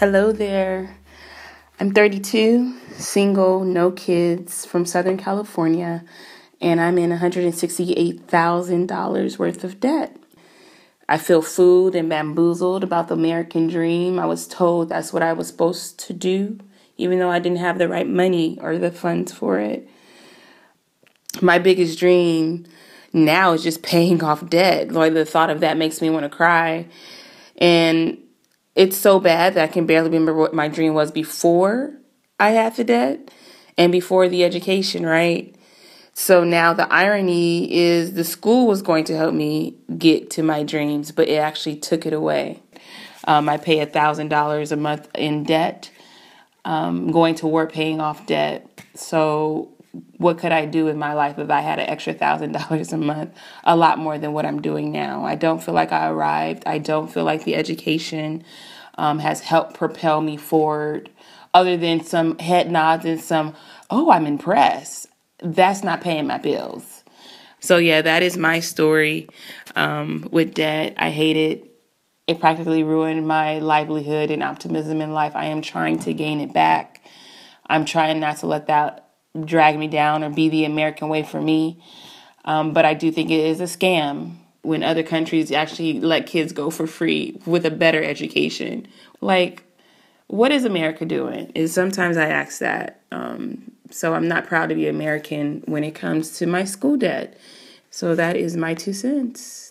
Hello there. I'm 32, single, no kids, from Southern California, and I'm in $168,000 worth of debt. I feel fooled and bamboozled about the American dream. I was told that's what I was supposed to do, even though I didn't have the right money or the funds for it. My biggest dream now is just paying off debt. Like the thought of that makes me want to cry. And it's so bad that I can barely remember what my dream was before I had the debt and before the education, right? So now the irony is the school was going to help me get to my dreams, but it actually took it away. Um, I pay a thousand dollars a month in debt, um, going to work paying off debt. So what could I do in my life if I had an extra thousand dollars a month? A lot more than what I'm doing now. I don't feel like I arrived. I don't feel like the education um, has helped propel me forward, other than some head nods and some, oh, I'm impressed. That's not paying my bills. So, yeah, that is my story um, with debt. I hate it. It practically ruined my livelihood and optimism in life. I am trying to gain it back. I'm trying not to let that drag me down or be the American way for me. Um, but I do think it is a scam when other countries actually let kids go for free with a better education. Like, what is America doing? Is sometimes I ask that. Um, so I'm not proud to be American when it comes to my school debt. So that is my two cents.